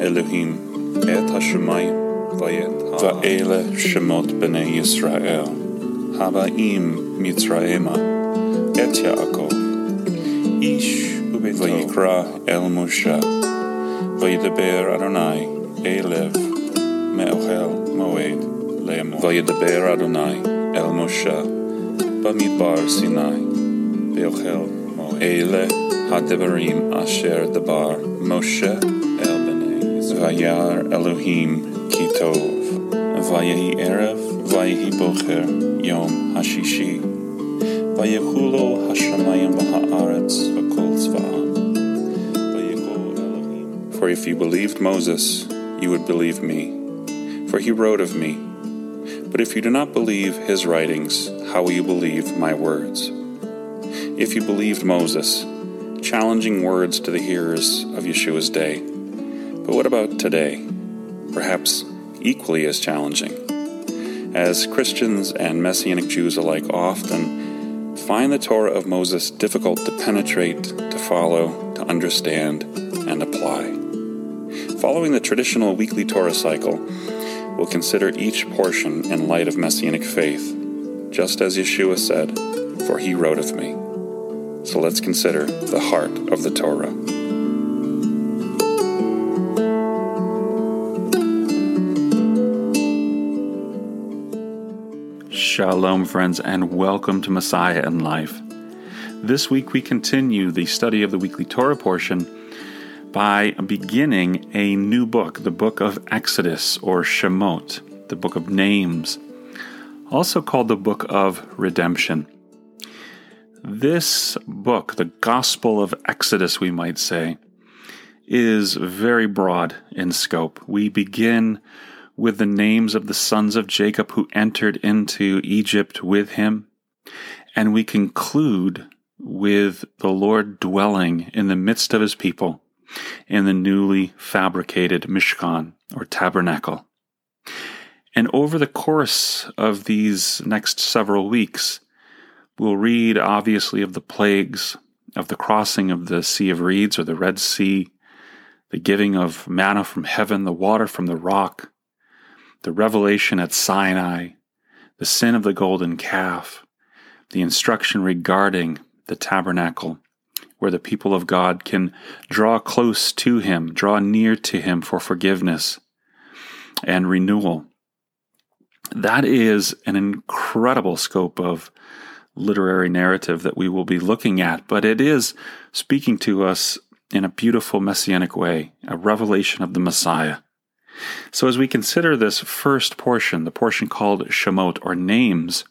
Elohim et hashemayim vayet va'ele shemot b'nei Yisrael. Haba'im Mitzrayema. Et Yaakov. Ish vayikra el Moshe. Vayidaber Adonai elev me'ochel moed le'emo vayidaber Adonai el Moshe. B'midbar Sinai moed. Ele hadevarim asher dabar Moshe Vayar Elohim ki tov Vayehi erev bocher Yom hashishi. Hashamayim For if you believed Moses, you would believe me, for he wrote of me. But if you do not believe his writings, how will you believe my words? If you believed Moses, challenging words to the hearers of Yeshua's day, but what about today? Perhaps equally as challenging. As Christians and Messianic Jews alike often find the Torah of Moses difficult to penetrate, to follow, to understand, and apply. Following the traditional weekly Torah cycle, we'll consider each portion in light of Messianic faith, just as Yeshua said, For he wrote of me. So let's consider the heart of the Torah. Shalom, friends, and welcome to Messiah and Life. This week we continue the study of the weekly Torah portion by beginning a new book, the book of Exodus or Shemot, the book of names, also called the book of redemption. This book, the Gospel of Exodus, we might say, is very broad in scope. We begin with the names of the sons of Jacob who entered into Egypt with him. And we conclude with the Lord dwelling in the midst of his people in the newly fabricated Mishkan or tabernacle. And over the course of these next several weeks, we'll read obviously of the plagues, of the crossing of the Sea of Reeds or the Red Sea, the giving of manna from heaven, the water from the rock, the revelation at Sinai, the sin of the golden calf, the instruction regarding the tabernacle, where the people of God can draw close to Him, draw near to Him for forgiveness and renewal. That is an incredible scope of literary narrative that we will be looking at, but it is speaking to us in a beautiful messianic way, a revelation of the Messiah. So, as we consider this first portion, the portion called Shemot or names,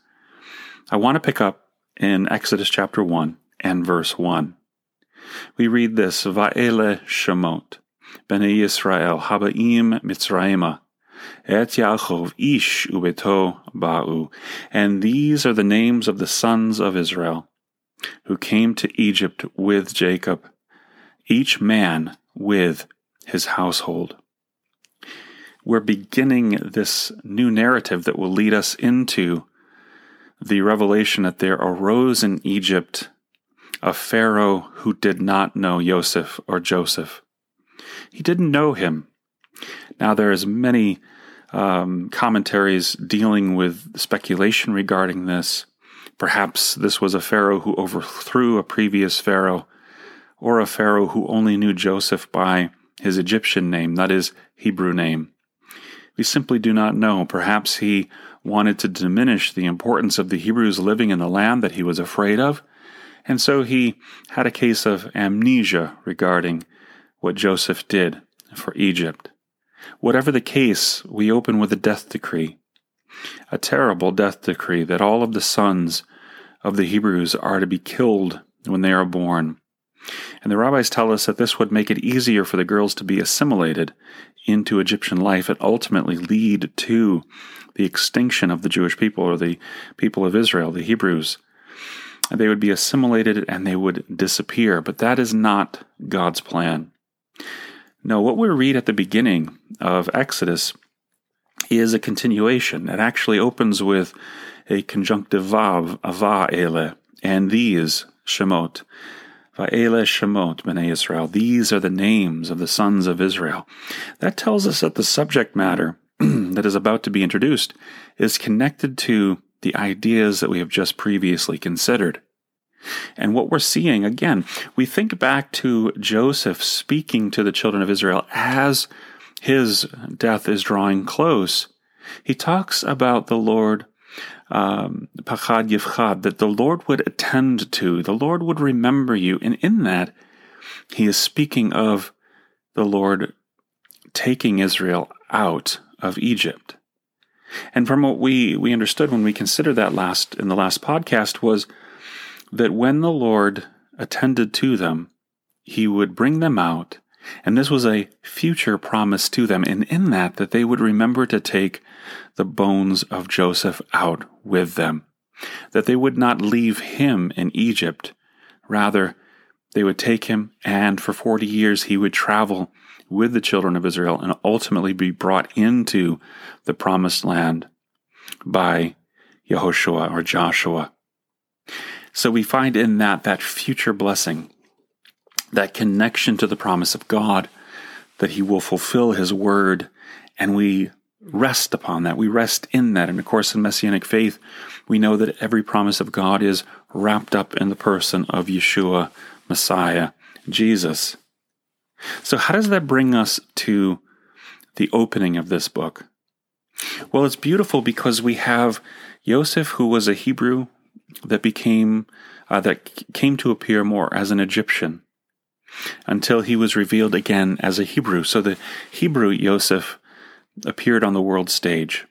I want to pick up in Exodus chapter 1 and verse 1. We read this Va'ele Shemot, Bnei Yisrael, Habaim Mitzrayimah, Et Yaakov Ish Ubeto Ba'u. And these are the names of the sons of Israel, who came to Egypt with Jacob, each man with his household we're beginning this new narrative that will lead us into the revelation that there arose in Egypt a Pharaoh who did not know Joseph or Joseph. He didn't know him. Now, there's many um, commentaries dealing with speculation regarding this. Perhaps this was a Pharaoh who overthrew a previous Pharaoh, or a Pharaoh who only knew Joseph by his Egyptian name, not his Hebrew name. We simply do not know. Perhaps he wanted to diminish the importance of the Hebrews living in the land that he was afraid of, and so he had a case of amnesia regarding what Joseph did for Egypt. Whatever the case, we open with a death decree, a terrible death decree that all of the sons of the Hebrews are to be killed when they are born. And the rabbis tell us that this would make it easier for the girls to be assimilated into Egyptian life and ultimately lead to the extinction of the Jewish people or the people of Israel, the Hebrews. They would be assimilated and they would disappear. But that is not God's plan. No, what we read at the beginning of Exodus is a continuation. It actually opens with a conjunctive vav, ava ele, and these, shemot. Va'ele Shemot Bnei Israel. These are the names of the sons of Israel. That tells us that the subject matter that is about to be introduced is connected to the ideas that we have just previously considered. And what we're seeing, again, we think back to Joseph speaking to the children of Israel as his death is drawing close. He talks about the Lord, um, Pachad that the Lord would attend to, the Lord would remember you. And in that, he is speaking of the Lord taking Israel out of Egypt. And from what we, we understood when we considered that last in the last podcast was that when the Lord attended to them, he would bring them out, and this was a future promise to them, and in that that they would remember to take the bones of Joseph out with them, that they would not leave him in Egypt, rather they would take him, and for 40 years he would travel with the children of Israel and ultimately be brought into the promised land by Yehoshua or Joshua. So we find in that that future blessing, that connection to the promise of God, that He will fulfill His word, and we rest upon that. We rest in that. And of course, in Messianic faith, we know that every promise of God is wrapped up in the person of Yeshua, Messiah, Jesus. So, how does that bring us to the opening of this book? Well, it's beautiful because we have Joseph, who was a Hebrew that became uh, that came to appear more as an Egyptian until he was revealed again as a Hebrew. So the Hebrew Joseph appeared on the world stage.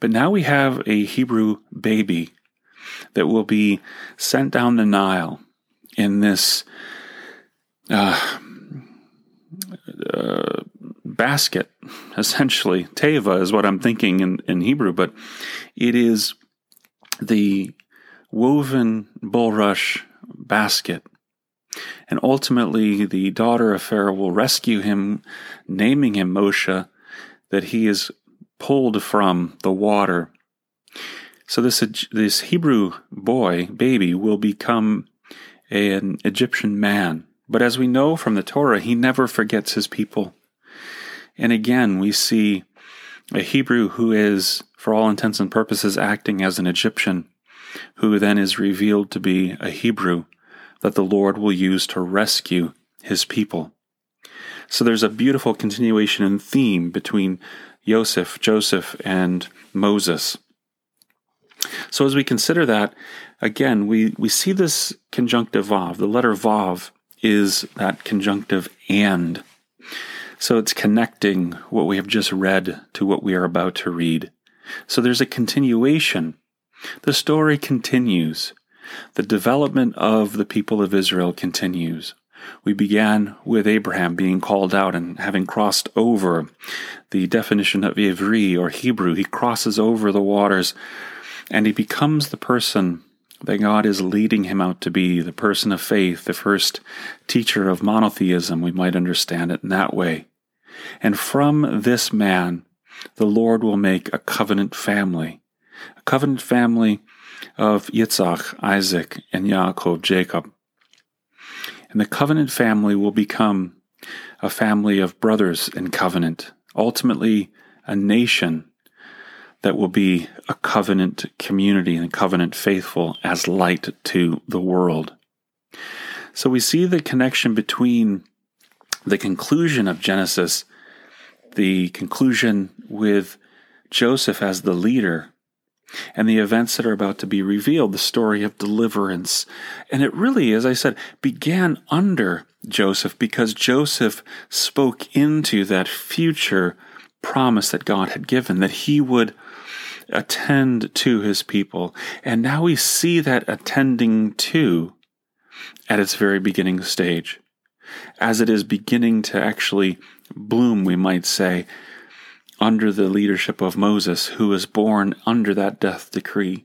But now we have a Hebrew baby that will be sent down the Nile in this uh, uh, basket, essentially. Teva is what I'm thinking in, in Hebrew, but it is the woven bulrush basket. And ultimately, the daughter of Pharaoh will rescue him, naming him Moshe, that he is pulled from the water. So this this Hebrew boy, baby, will become an Egyptian man. But as we know from the Torah, he never forgets his people. And again, we see a Hebrew who is, for all intents and purposes, acting as an Egyptian, who then is revealed to be a Hebrew that the Lord will use to rescue his people. So there's a beautiful continuation and theme between Joseph, Joseph, and Moses. So as we consider that, again, we, we see this conjunctive vav. The letter vav is that conjunctive and. So it's connecting what we have just read to what we are about to read. So there's a continuation. The story continues. The development of the people of Israel continues. We began with Abraham being called out and having crossed over the definition of Ivri or Hebrew. He crosses over the waters and he becomes the person that God is leading him out to be, the person of faith, the first teacher of monotheism. We might understand it in that way. And from this man, the Lord will make a covenant family, a covenant family of Yitzhak, Isaac, and Yaakov, Jacob. And the covenant family will become a family of brothers in covenant, ultimately a nation that will be a covenant community and covenant faithful as light to the world. So we see the connection between the conclusion of Genesis, the conclusion with Joseph as the leader, and the events that are about to be revealed, the story of deliverance. And it really, as I said, began under Joseph because Joseph spoke into that future promise that God had given, that he would attend to his people. And now we see that attending to at its very beginning stage as it is beginning to actually bloom, we might say, under the leadership of Moses, who was born under that death decree.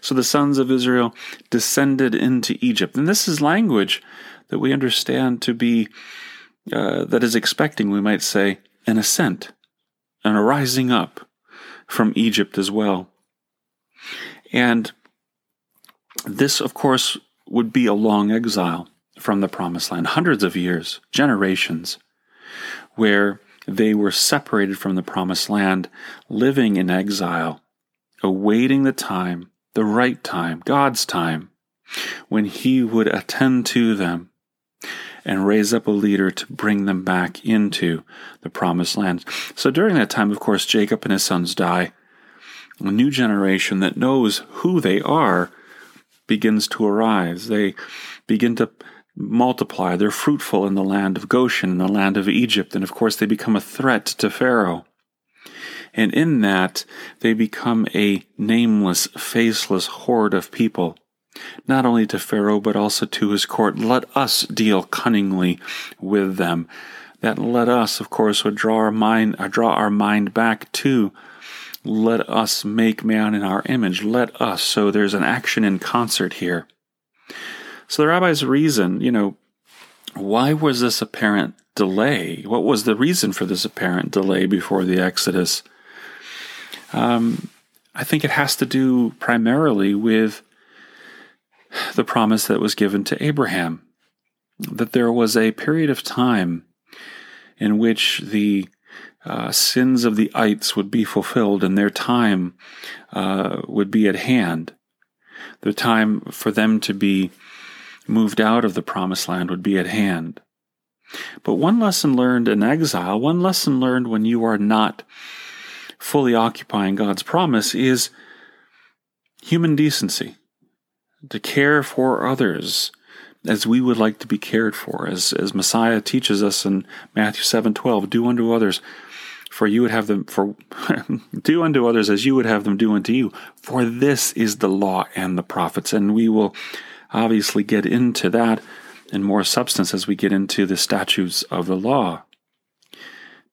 So the sons of Israel descended into Egypt. And this is language that we understand to be, uh, that is expecting, we might say, an ascent and a rising up from Egypt as well. And this, of course, would be a long exile. from the promised land, hundreds of years, generations, where they were separated from the promised land, living in exile, awaiting the time, the right time, God's time, when He would attend to them and raise up a leader to bring them back into the promised land. So during that time, of course, Jacob and his sons die. A new generation that knows who they are begins to arise. They begin to multiply. They're fruitful in the land of Goshen, in the land of Egypt, and of course they become a threat to Pharaoh. And in that, they become a nameless, faceless horde of people, not only to Pharaoh, but also to his court. Let us deal cunningly with them. That let us, of course, would draw our mind, uh, draw our mind back to let us make man in our image. Let us. So there's an action in concert here. So the rabbis reason, you know, why was this apparent delay? What was the reason for this apparent delay before the Exodus? Um, I think it has to do primarily with the promise that was given to Abraham that there was a period of time in which the uh, sins of the ites would be fulfilled and their time uh, would be at hand. The time for them to be moved out of the promised land would be at hand. But one lesson learned in exile, one lesson learned when you are not fully occupying God's promise is human decency. To care for others as we would like to be cared for, as, as Messiah teaches us in Matthew seven twelve, do unto others for you would have them for do unto others as you would have them do unto you. For this is the law and the prophets. And we will obviously get into that in more substance as we get into the statutes of the law.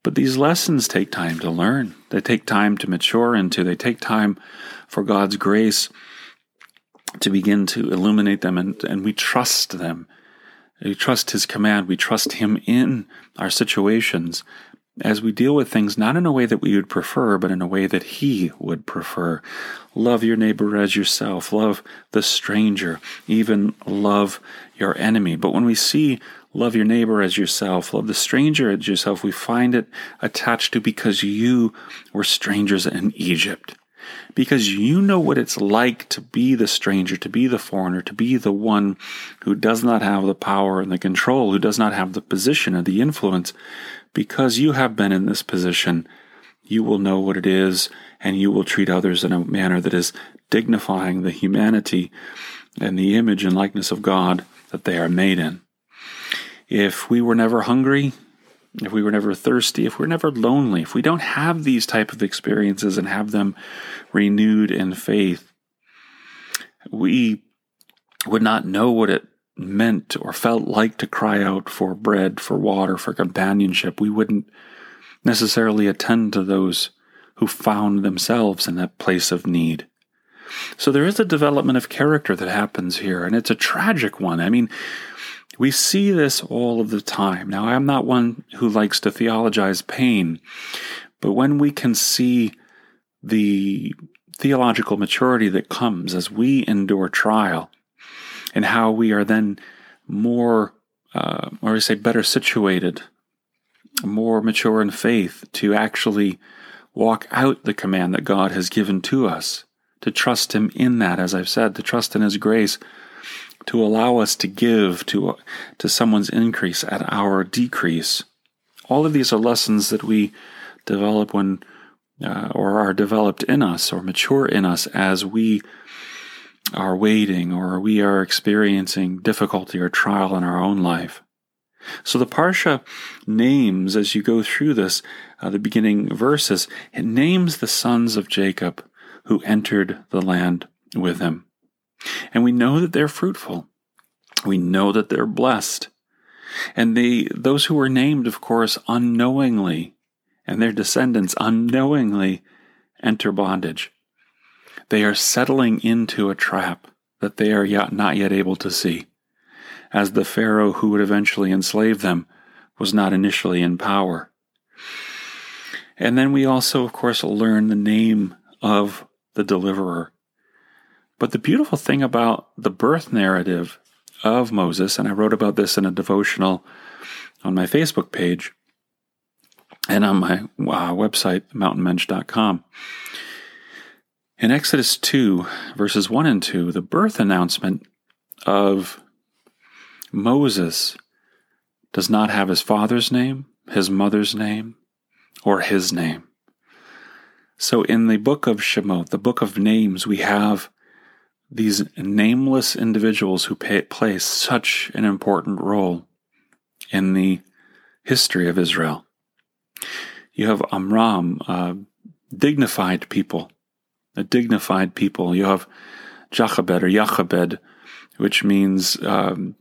But these lessons take time to learn. They take time to mature into. They take time for God's grace to begin to illuminate them, and, and we trust them. We trust His command. We trust Him in our situations as we deal with things not in a way that we would prefer, but in a way that He would prefer. Love your neighbor as yourself, love the stranger, even love your enemy. But when we see love your neighbor as yourself, love the stranger as yourself, we find it attached to because you were strangers in Egypt. Because you know what it's like to be the stranger, to be the foreigner, to be the one who does not have the power and the control, who does not have the position and the influence because you have been in this position, you will know what it is and you will treat others in a manner that is dignifying the humanity and the image and likeness of God that they are made in. If we were never hungry, if we were never thirsty, if we're never lonely, if we don't have these type of experiences and have them renewed in faith, we would not know what it meant or felt like to cry out for bread, for water, for companionship, we wouldn't necessarily attend to those who found themselves in that place of need. So there is a development of character that happens here, and it's a tragic one. I mean, we see this all of the time. Now, I'm not one who likes to theologize pain, but when we can see the theological maturity that comes as we endure trial, and how we are then more, uh, or I say, better situated, more mature in faith to actually walk out the command that God has given to us, to trust Him in that, as I've said, to trust in His grace, to allow us to give to, to someone's increase at our decrease. All of these are lessons that we develop when, uh, or are developed in us, or mature in us as we are waiting or we are experiencing difficulty or trial in our own life. So the Parsha names, as you go through this, uh, the beginning verses, it names the sons of Jacob who entered the land with him. And we know that they're fruitful. We know that they're blessed. And they, those who were named, of course, unknowingly, and their descendants unknowingly enter bondage. They are settling into a trap that they are yet not yet able to see, as the Pharaoh who would eventually enslave them was not initially in power. And then we also, of course, learn the name of the deliverer. But the beautiful thing about the birth narrative of Moses, and I wrote about this in a devotional on my Facebook page and on my uh, website, mountainmensch.com. In Exodus 2, verses 1 and 2, the birth announcement of Moses does not have his father's name, his mother's name, or his name. So in the book of Shemot, the book of names, we have these nameless individuals who pay, play such an important role in the history of Israel. You have Amram, uh, dignified people, a dignified people. You have Jochebed or Yachabed, which means um,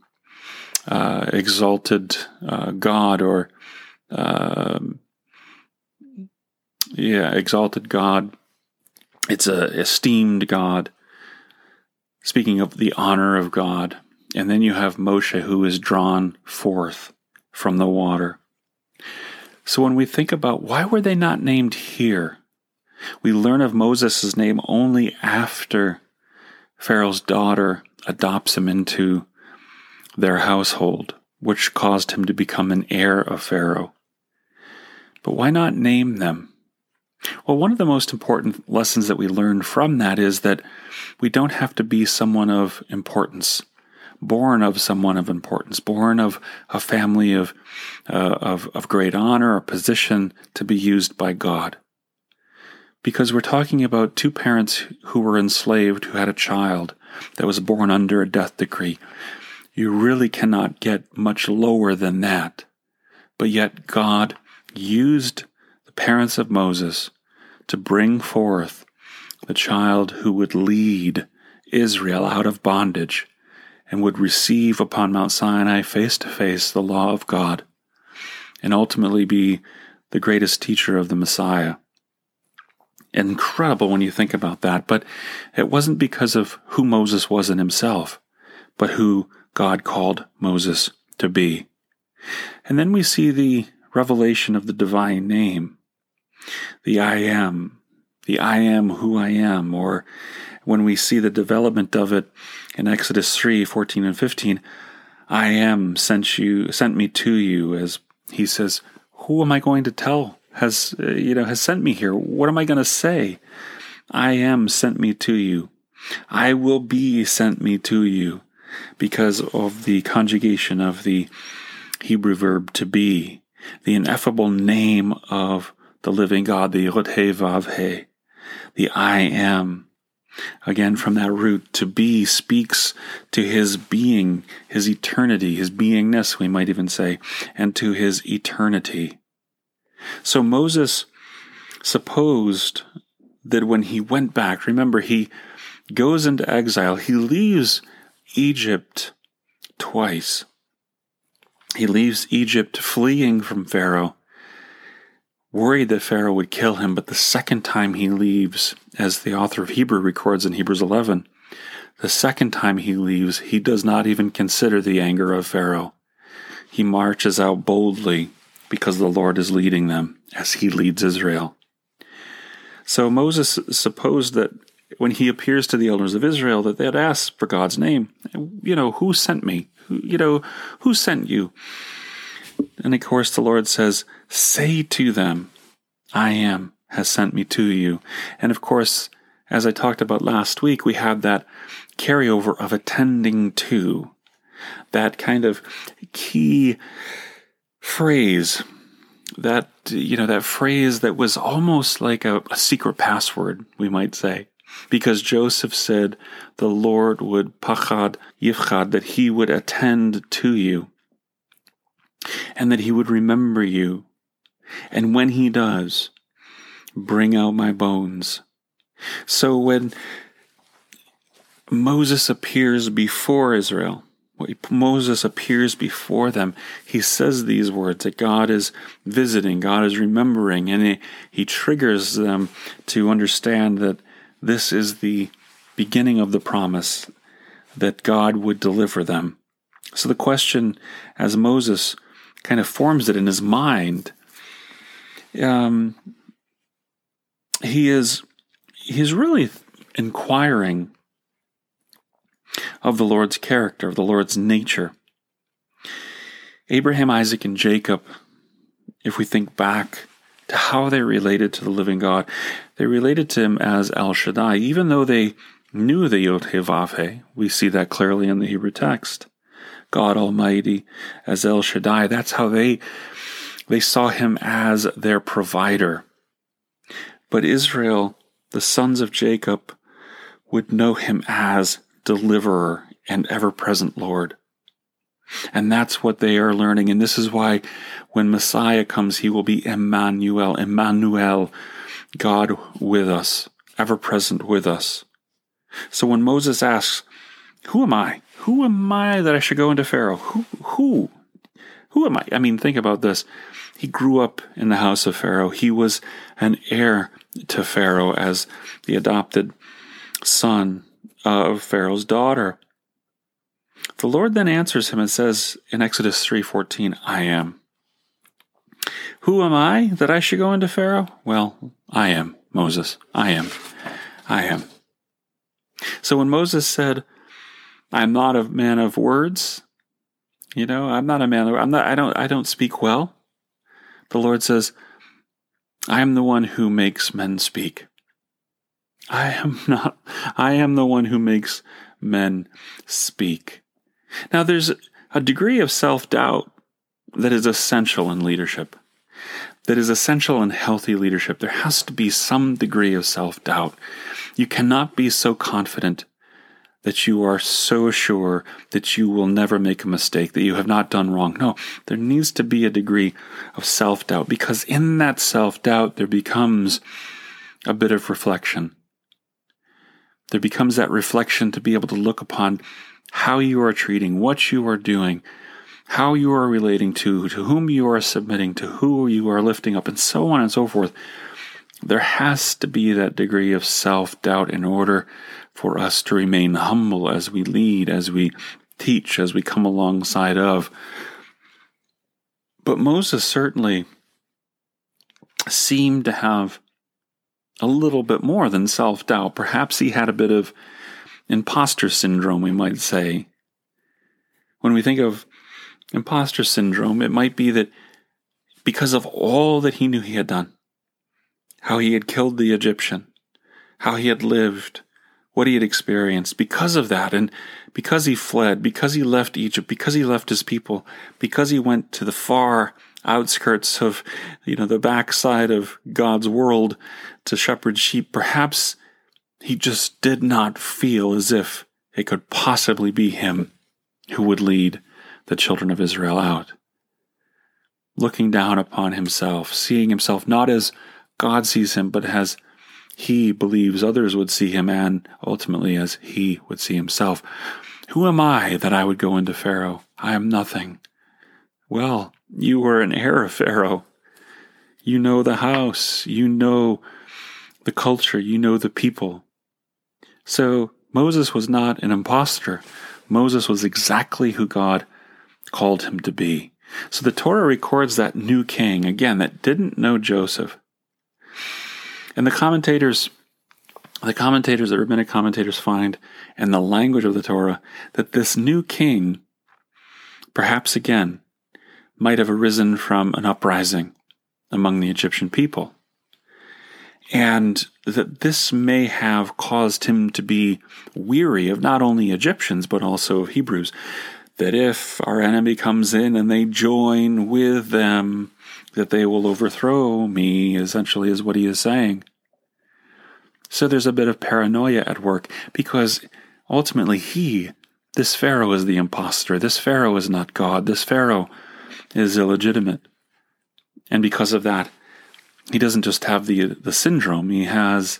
uh, exalted uh, God or um, yeah, exalted God. It's a esteemed God. Speaking of the honor of God, and then you have Moshe who is drawn forth from the water. So when we think about why were they not named here, we learn of Moses' name only after Pharaoh's daughter adopts him into their household, which caused him to become an heir of Pharaoh. But why not name them? Well, one of the most important lessons that we learn from that is that we don't have to be someone of importance, born of someone of importance, born of a family of, uh, of, of great honor or position to be used by God. Because we're talking about two parents who were enslaved who had a child that was born under a death decree. You really cannot get much lower than that. But yet God used the parents of Moses to bring forth the child who would lead Israel out of bondage and would receive upon Mount Sinai face to face the law of God and ultimately be the greatest teacher of the Messiah. Incredible when you think about that, but it wasn't because of who Moses was in himself, but who God called Moses to be. And then we see the revelation of the divine name, the I am, the I am who I am, or when we see the development of it in Exodus 3 14 and 15, I am sent you, sent me to you, as he says, Who am I going to tell has, uh, you know, has sent me here? What am I going to say? I am sent me to you. I will be sent me to you because of the conjugation of the Hebrew verb to be, the ineffable name of the living God, the Yod He the I am. Again, from that root, to be speaks to his being, his eternity, his beingness, we might even say, and to his eternity. So Moses supposed that when he went back, remember, he goes into exile, he leaves Egypt twice. He leaves Egypt fleeing from Pharaoh, worried that Pharaoh would kill him, but the second time he leaves, as the author of Hebrew records in Hebrews 11, the second time he leaves, he does not even consider the anger of Pharaoh. He marches out boldly because the Lord is leading them as he leads Israel. So Moses supposed that when he appears to the elders of Israel that they had asked for God's name. You know, who sent me? Who, you know, who sent you? And of course, the Lord says, Say to them, I am has sent me to you. And of course, as I talked about last week, we had that carryover of attending to, that kind of key phrase that you know that phrase that was almost like a, a secret password we might say because Joseph said the Lord would pachad yifchad, that he would attend to you, and that he would remember you. And when he does, bring out my bones. So when Moses appears before Israel, Moses appears before them, he says these words that God is visiting, God is remembering, and he, he triggers them to understand that this is the beginning of the promise that God would deliver them. So the question, as Moses kind of forms it in his mind, um, he is he's really inquiring of the Lord's character, of the Lord's nature. Abraham, Isaac, and Jacob, if we think back to how they related to the living God, they related to him as El Shaddai, even though they knew the Yod He We see that clearly in the Hebrew text. God Almighty as El Shaddai. That's how they they saw him as their provider. But Israel, the sons of Jacob, would know him as deliverer and ever present Lord. And that's what they are learning. And this is why when Messiah comes, he will be Emmanuel, Emmanuel, God with us, ever present with us. So when Moses asks, Who am I? Who am I that I should go into Pharaoh? Who, who? Who am I? I mean, think about this. He grew up in the house of Pharaoh. He was an heir to Pharaoh as the adopted son Uh, of Pharaoh's daughter. The Lord then answers him and says in Exodus 3:14, I am. Who am I that I should go into Pharaoh? Well, I am, Moses. I am. I am. So when Moses said, I'm not a man of words, you know, I'm not a man of, I'm not I don't I don't speak well. The Lord says, I am the one who makes men speak. I am not I am the one who makes men speak. Now there's a degree of self-doubt that is essential in leadership that is essential in healthy leadership. There has to be some degree of self doubt. You cannot be so confident that you are so sure that you will never make a mistake, that you have not done wrong. No, there needs to be a degree of self doubt because in that self doubt, there becomes a bit of reflection. There becomes that reflection to be able to look upon how you are treating, what you are doing, how you are relating to, to whom you are submitting, to who you are lifting up, and so on and so forth. There has to be that degree of self doubt in order for us to remain humble as we lead, as we teach, as we come alongside of. But Moses certainly seemed to have a little bit more than self doubt. Perhaps he had a bit of imposter syndrome, we might say. When we think of imposter syndrome. It might be that because of all that he knew he had done, how he had killed the Egyptian, how he had lived, what he had experienced, because of that, and because he fled, because he left Egypt, because he left his people, because he went to the far outskirts of, you know, the backside of God's world to shepherd sheep, perhaps he just did not feel as if it could possibly be him who would lead the children of Israel out. Looking down upon himself, seeing himself not as God sees him, but as he believes others would see him, and ultimately as he would see himself. Who am I that I would go into Pharaoh? I am nothing. Well, you were an heir of Pharaoh. You know the house, you know the culture, you know the people. So Moses was not an impostor. Moses was exactly who God called him to be. So the Torah records that new king, again, that didn't know Joseph. And the commentators, the commentators, the rabbinic commentators find in the language of the Torah that this new king, perhaps again, might have arisen from an uprising among the Egyptian people. And that this may have caused him to be weary of not only Egyptians, but also of Hebrews that if our enemy comes in and they join with them, that they will overthrow me, essentially, is what he is saying. So there's a bit of paranoia at work because ultimately he, this Pharaoh, is the impostor. This Pharaoh is not God. This Pharaoh is illegitimate. And because of that, he doesn't just have the the syndrome, he has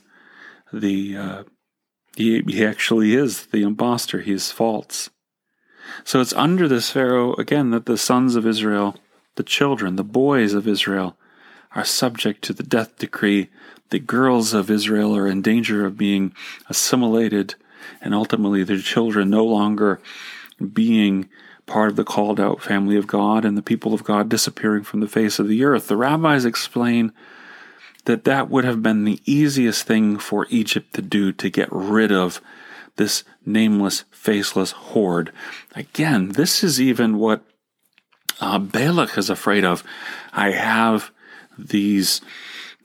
the uh, he, he actually is the impostor. He's false. So it's under this Pharaoh, again, that the sons of Israel, the children, the boys of Israel, are subject to the death decree. The girls of Israel are in danger of being assimilated, and ultimately their children no longer being part of the called out family of God and the people of God disappearing from the face of the earth. The rabbis explain that that would have been the easiest thing for Egypt to do to get rid of this nameless, faceless horde. Again, this is even what uh, Balak is afraid of. I have these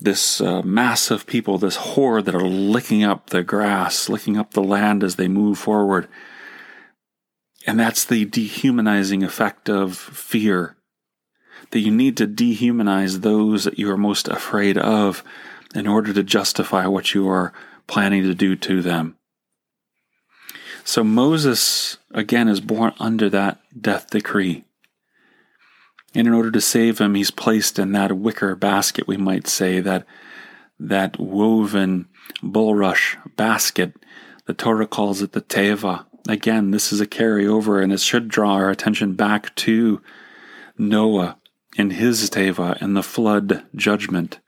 this uh, mass of people, this horde that are licking up the grass, licking up the land as they move forward. And that's the dehumanizing effect of fear. That you need to dehumanize those that you are most afraid of in order to justify what you are planning to do to them. So Moses, again, is born under that death decree. And in order to save him, he's placed in that wicker basket, we might say, that, that woven bulrush basket. The Torah calls it the teva. Again, this is a carryover, and it should draw our attention back to Noah and his teva and the flood judgment.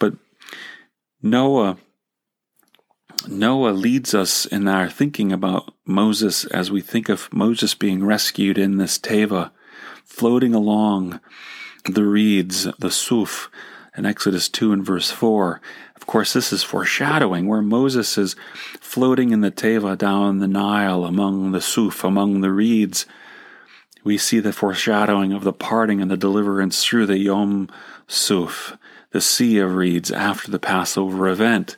But Noah Noah leads us in our thinking about Moses as we think of Moses being rescued in this teva, floating along the reeds, the suf, in Exodus 2 and verse 4. Of course, this is foreshadowing where Moses is floating in the teva down the Nile among the suf, among the reeds. We see the foreshadowing of the parting and the deliverance through the Yam Suf, the Sea of Reeds after the Passover event.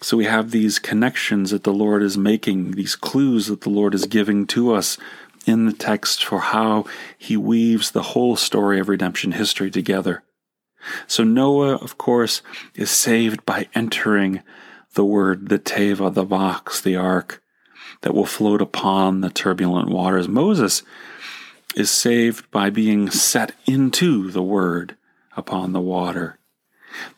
So we have these connections that the Lord is making, these clues that the Lord is giving to us in the text for how he weaves the whole story of redemption history together. So Noah, of course, is saved by entering the word, the teva, the box, the ark that will float upon the turbulent waters. Moses is saved by being set into the word upon the water.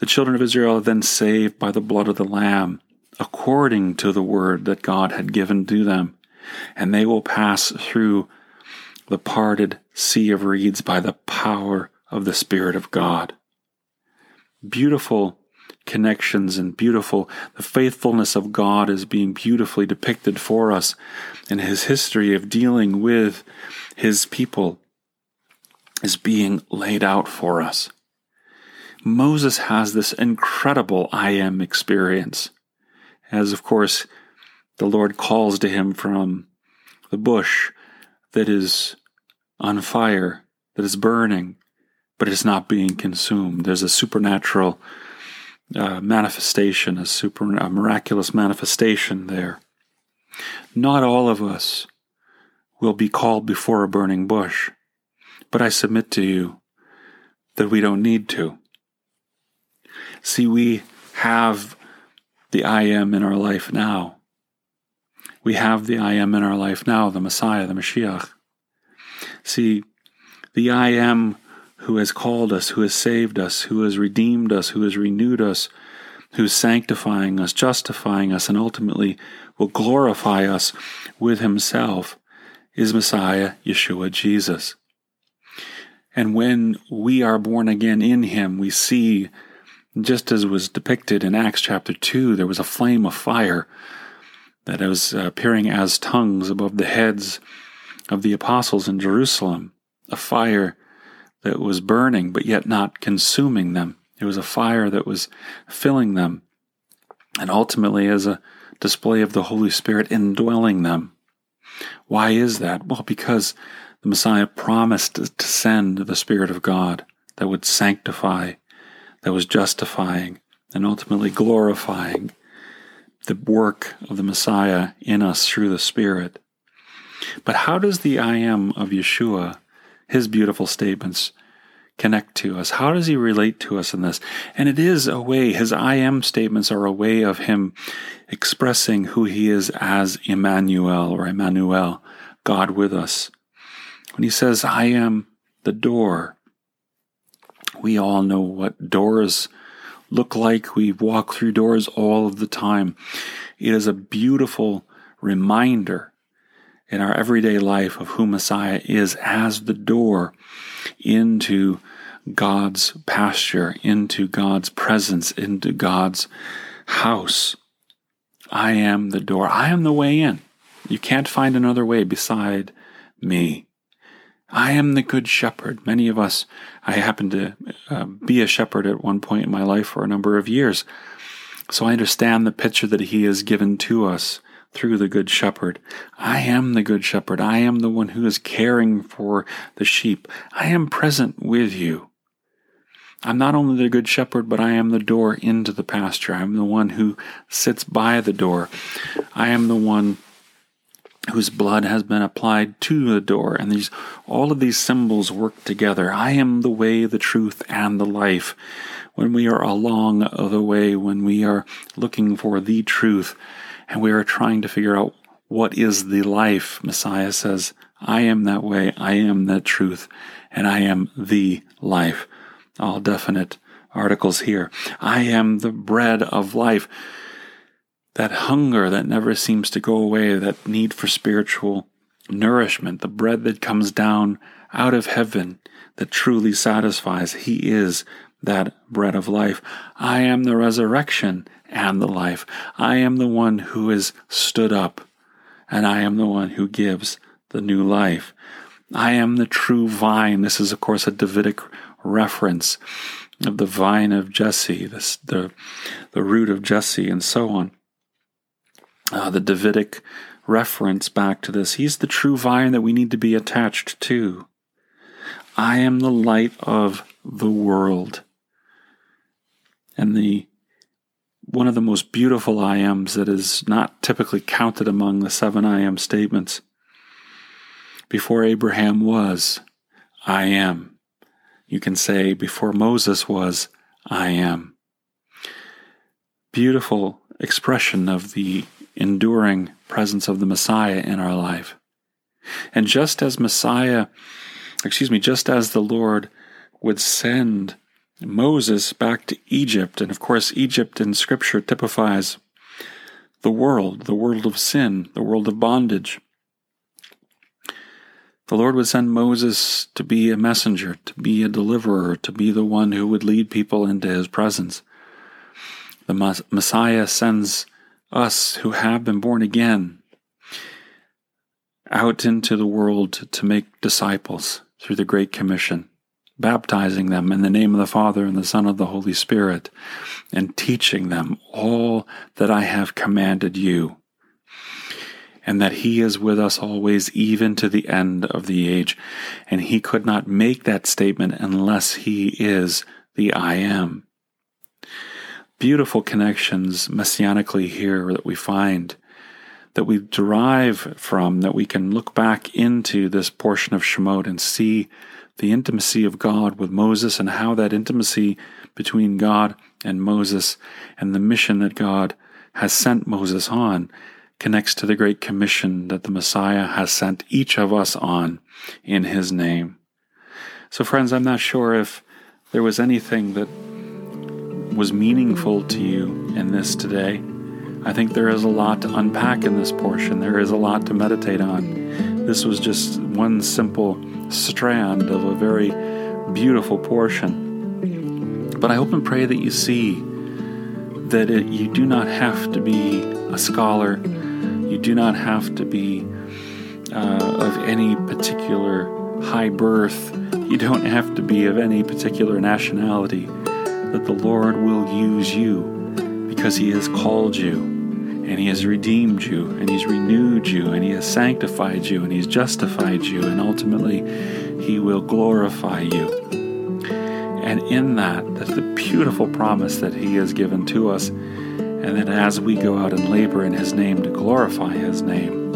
The children of Israel are then saved by the blood of the Lamb, according to the word that God had given to them, and they will pass through the parted sea of reeds by the power of the Spirit of God. Beautiful connections and beautiful, the faithfulness of God is being beautifully depicted for us in his history of dealing with his people is being laid out for us. Moses has this incredible I am experience, as of course the Lord calls to him from the bush that is on fire, that is burning, but it's not being consumed. There's a supernatural uh, manifestation, a super a miraculous manifestation there. Not all of us will be called before a burning bush, but I submit to you that we don't need to. See, we have the I am in our life now. We have the I am in our life now, the Messiah, the Mashiach. See, the I am who has called us, who has saved us, who has redeemed us, who has renewed us, who is sanctifying us, justifying us, and ultimately will glorify us with himself, is Messiah, Yeshua, Jesus. And when we are born again in him, we see just as was depicted in Acts chapter 2, there was a flame of fire that was appearing as tongues above the heads of the apostles in Jerusalem, a fire that was burning but yet not consuming them. It was a fire that was filling them, and ultimately as a display of the Holy Spirit indwelling them. Why is that? Well, because the Messiah promised to send the Spirit of God that would sanctify that was justifying and ultimately glorifying the work of the Messiah in us through the Spirit. But how does the I am of Yeshua, his beautiful statements, connect to us? How does he relate to us in this? And it is a way, his I am statements are a way of him expressing who he is as Emmanuel or Emmanuel, God with us. When he says, I am the door, we all know what doors look like. We walk through doors all of the time. It is a beautiful reminder in our everyday life of who Messiah is as the door into God's pasture, into God's presence, into God's house. I am the door. I am the way in. You can't find another way beside me. I am the good shepherd. Many of us, I happened to uh, be a shepherd at one point in my life for a number of years. So I understand the picture that he has given to us through the Good Shepherd. I am the Good Shepherd. I am the one who is caring for the sheep. I am present with you. I'm not only the Good Shepherd, but I am the door into the pasture. I'm the one who sits by the door. I am the one whose blood has been applied to the door and these all of these symbols work together i am the way the truth and the life when we are along the way when we are looking for the truth and we are trying to figure out what is the life messiah says i am that way i am that truth and i am the life all definite articles here i am the bread of life that hunger that never seems to go away, that need for spiritual nourishment, the bread that comes down out of heaven that truly satisfies. He is that bread of life. I am the resurrection and the life. I am the one who is stood up, and I am the one who gives the new life. I am the true vine. This is, of course, a Davidic reference of the vine of Jesse, this, the, the root of Jesse, and so on uh, the Davidic reference back to this. He's the true vine that we need to be attached to. I am the light of the world. And the one of the most beautiful I ams that is not typically counted among the seven I am statements. Before Abraham was, I am. You can say, before Moses was, I am. Beautiful expression of the enduring presence of the Messiah in our life. And just as Messiah, excuse me, just as the Lord would send Moses back to Egypt, and of course, Egypt in Scripture typifies the world, the world of sin, the world of bondage. The Lord would send Moses to be a messenger, to be a deliverer, to be the one who would lead people into his presence. The Messiah sends us who have been born again out into the world to make disciples through the Great Commission, baptizing them in the name of the Father and the Son of the Holy Spirit, and teaching them all that I have commanded you, and that He is with us always, even to the end of the age. And He could not make that statement unless He is the I am beautiful connections messianically here that we find that we derive from, that we can look back into this portion of Shemot and see the intimacy of God with Moses and how that intimacy between God and Moses and the mission that God has sent Moses on connects to the great commission that the Messiah has sent each of us on in his name. So, friends, I'm not sure if there was anything that was meaningful to you in this today. I think there is a lot to unpack in this portion. There is a lot to meditate on. This was just one simple strand of a very beautiful portion. But I hope and pray that you see that it, you do not have to be a scholar, you do not have to be uh, of any particular high birth, you don't have to be of any particular nationality. That the Lord will use you because He has called you and He has redeemed you and He's renewed you and He has sanctified you and He's justified you and ultimately He will glorify you. And in that, that's the beautiful promise that He has given to us, and that as we go out and labor in His name to glorify His name,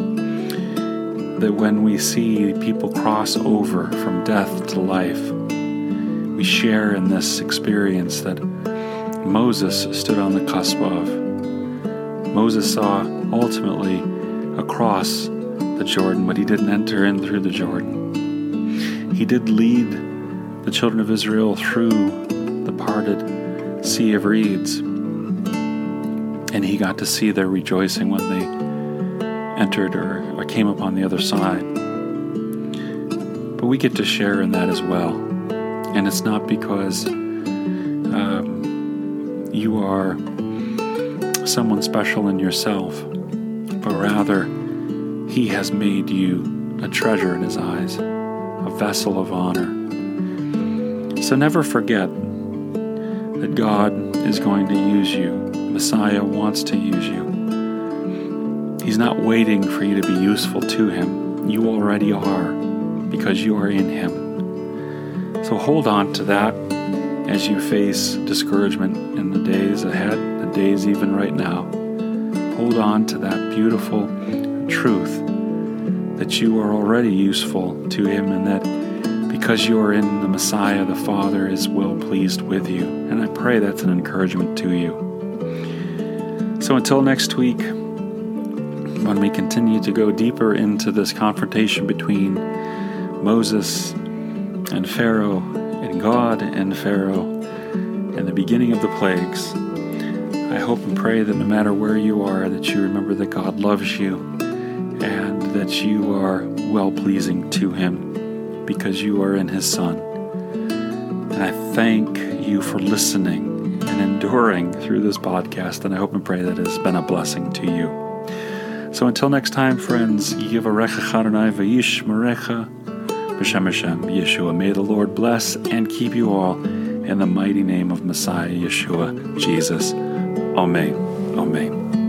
that when we see people cross over from death to life, we share in this experience that Moses stood on the cusp of. Moses saw ultimately across the Jordan, but he didn't enter in through the Jordan. He did lead the children of Israel through the parted Sea of Reeds, and he got to see their rejoicing when they entered or, or came upon the other side. But we get to share in that as well. And it's not because um, you are someone special in yourself, but rather He has made you a treasure in His eyes, a vessel of honor. So never forget that God is going to use you. Messiah wants to use you. He's not waiting for you to be useful to Him. You already are because you are in Him. So hold on to that as you face discouragement days ahead, the days even right now. Hold on to that beautiful truth that you are already useful to Him and that because you are in the Messiah, the Father is well pleased with you. And I pray that's an encouragement to you. So until next week, when we continue to go deeper into this confrontation between Moses and Pharaoh and God and Pharaoh and the beginning of the plagues, I hope and pray that no matter where you are, that you remember that God loves you and that you are well pleasing to Him because you are in His Son. And I thank you for listening and enduring through this podcast, and I hope and pray that it has been a blessing to you. So until next time, friends, Yivarecha Adonai Vayish Marecha B'Shem Yeshua. May the Lord bless and keep you all in the mighty name of Messiah Yeshua, Jesus. Amen. Amen.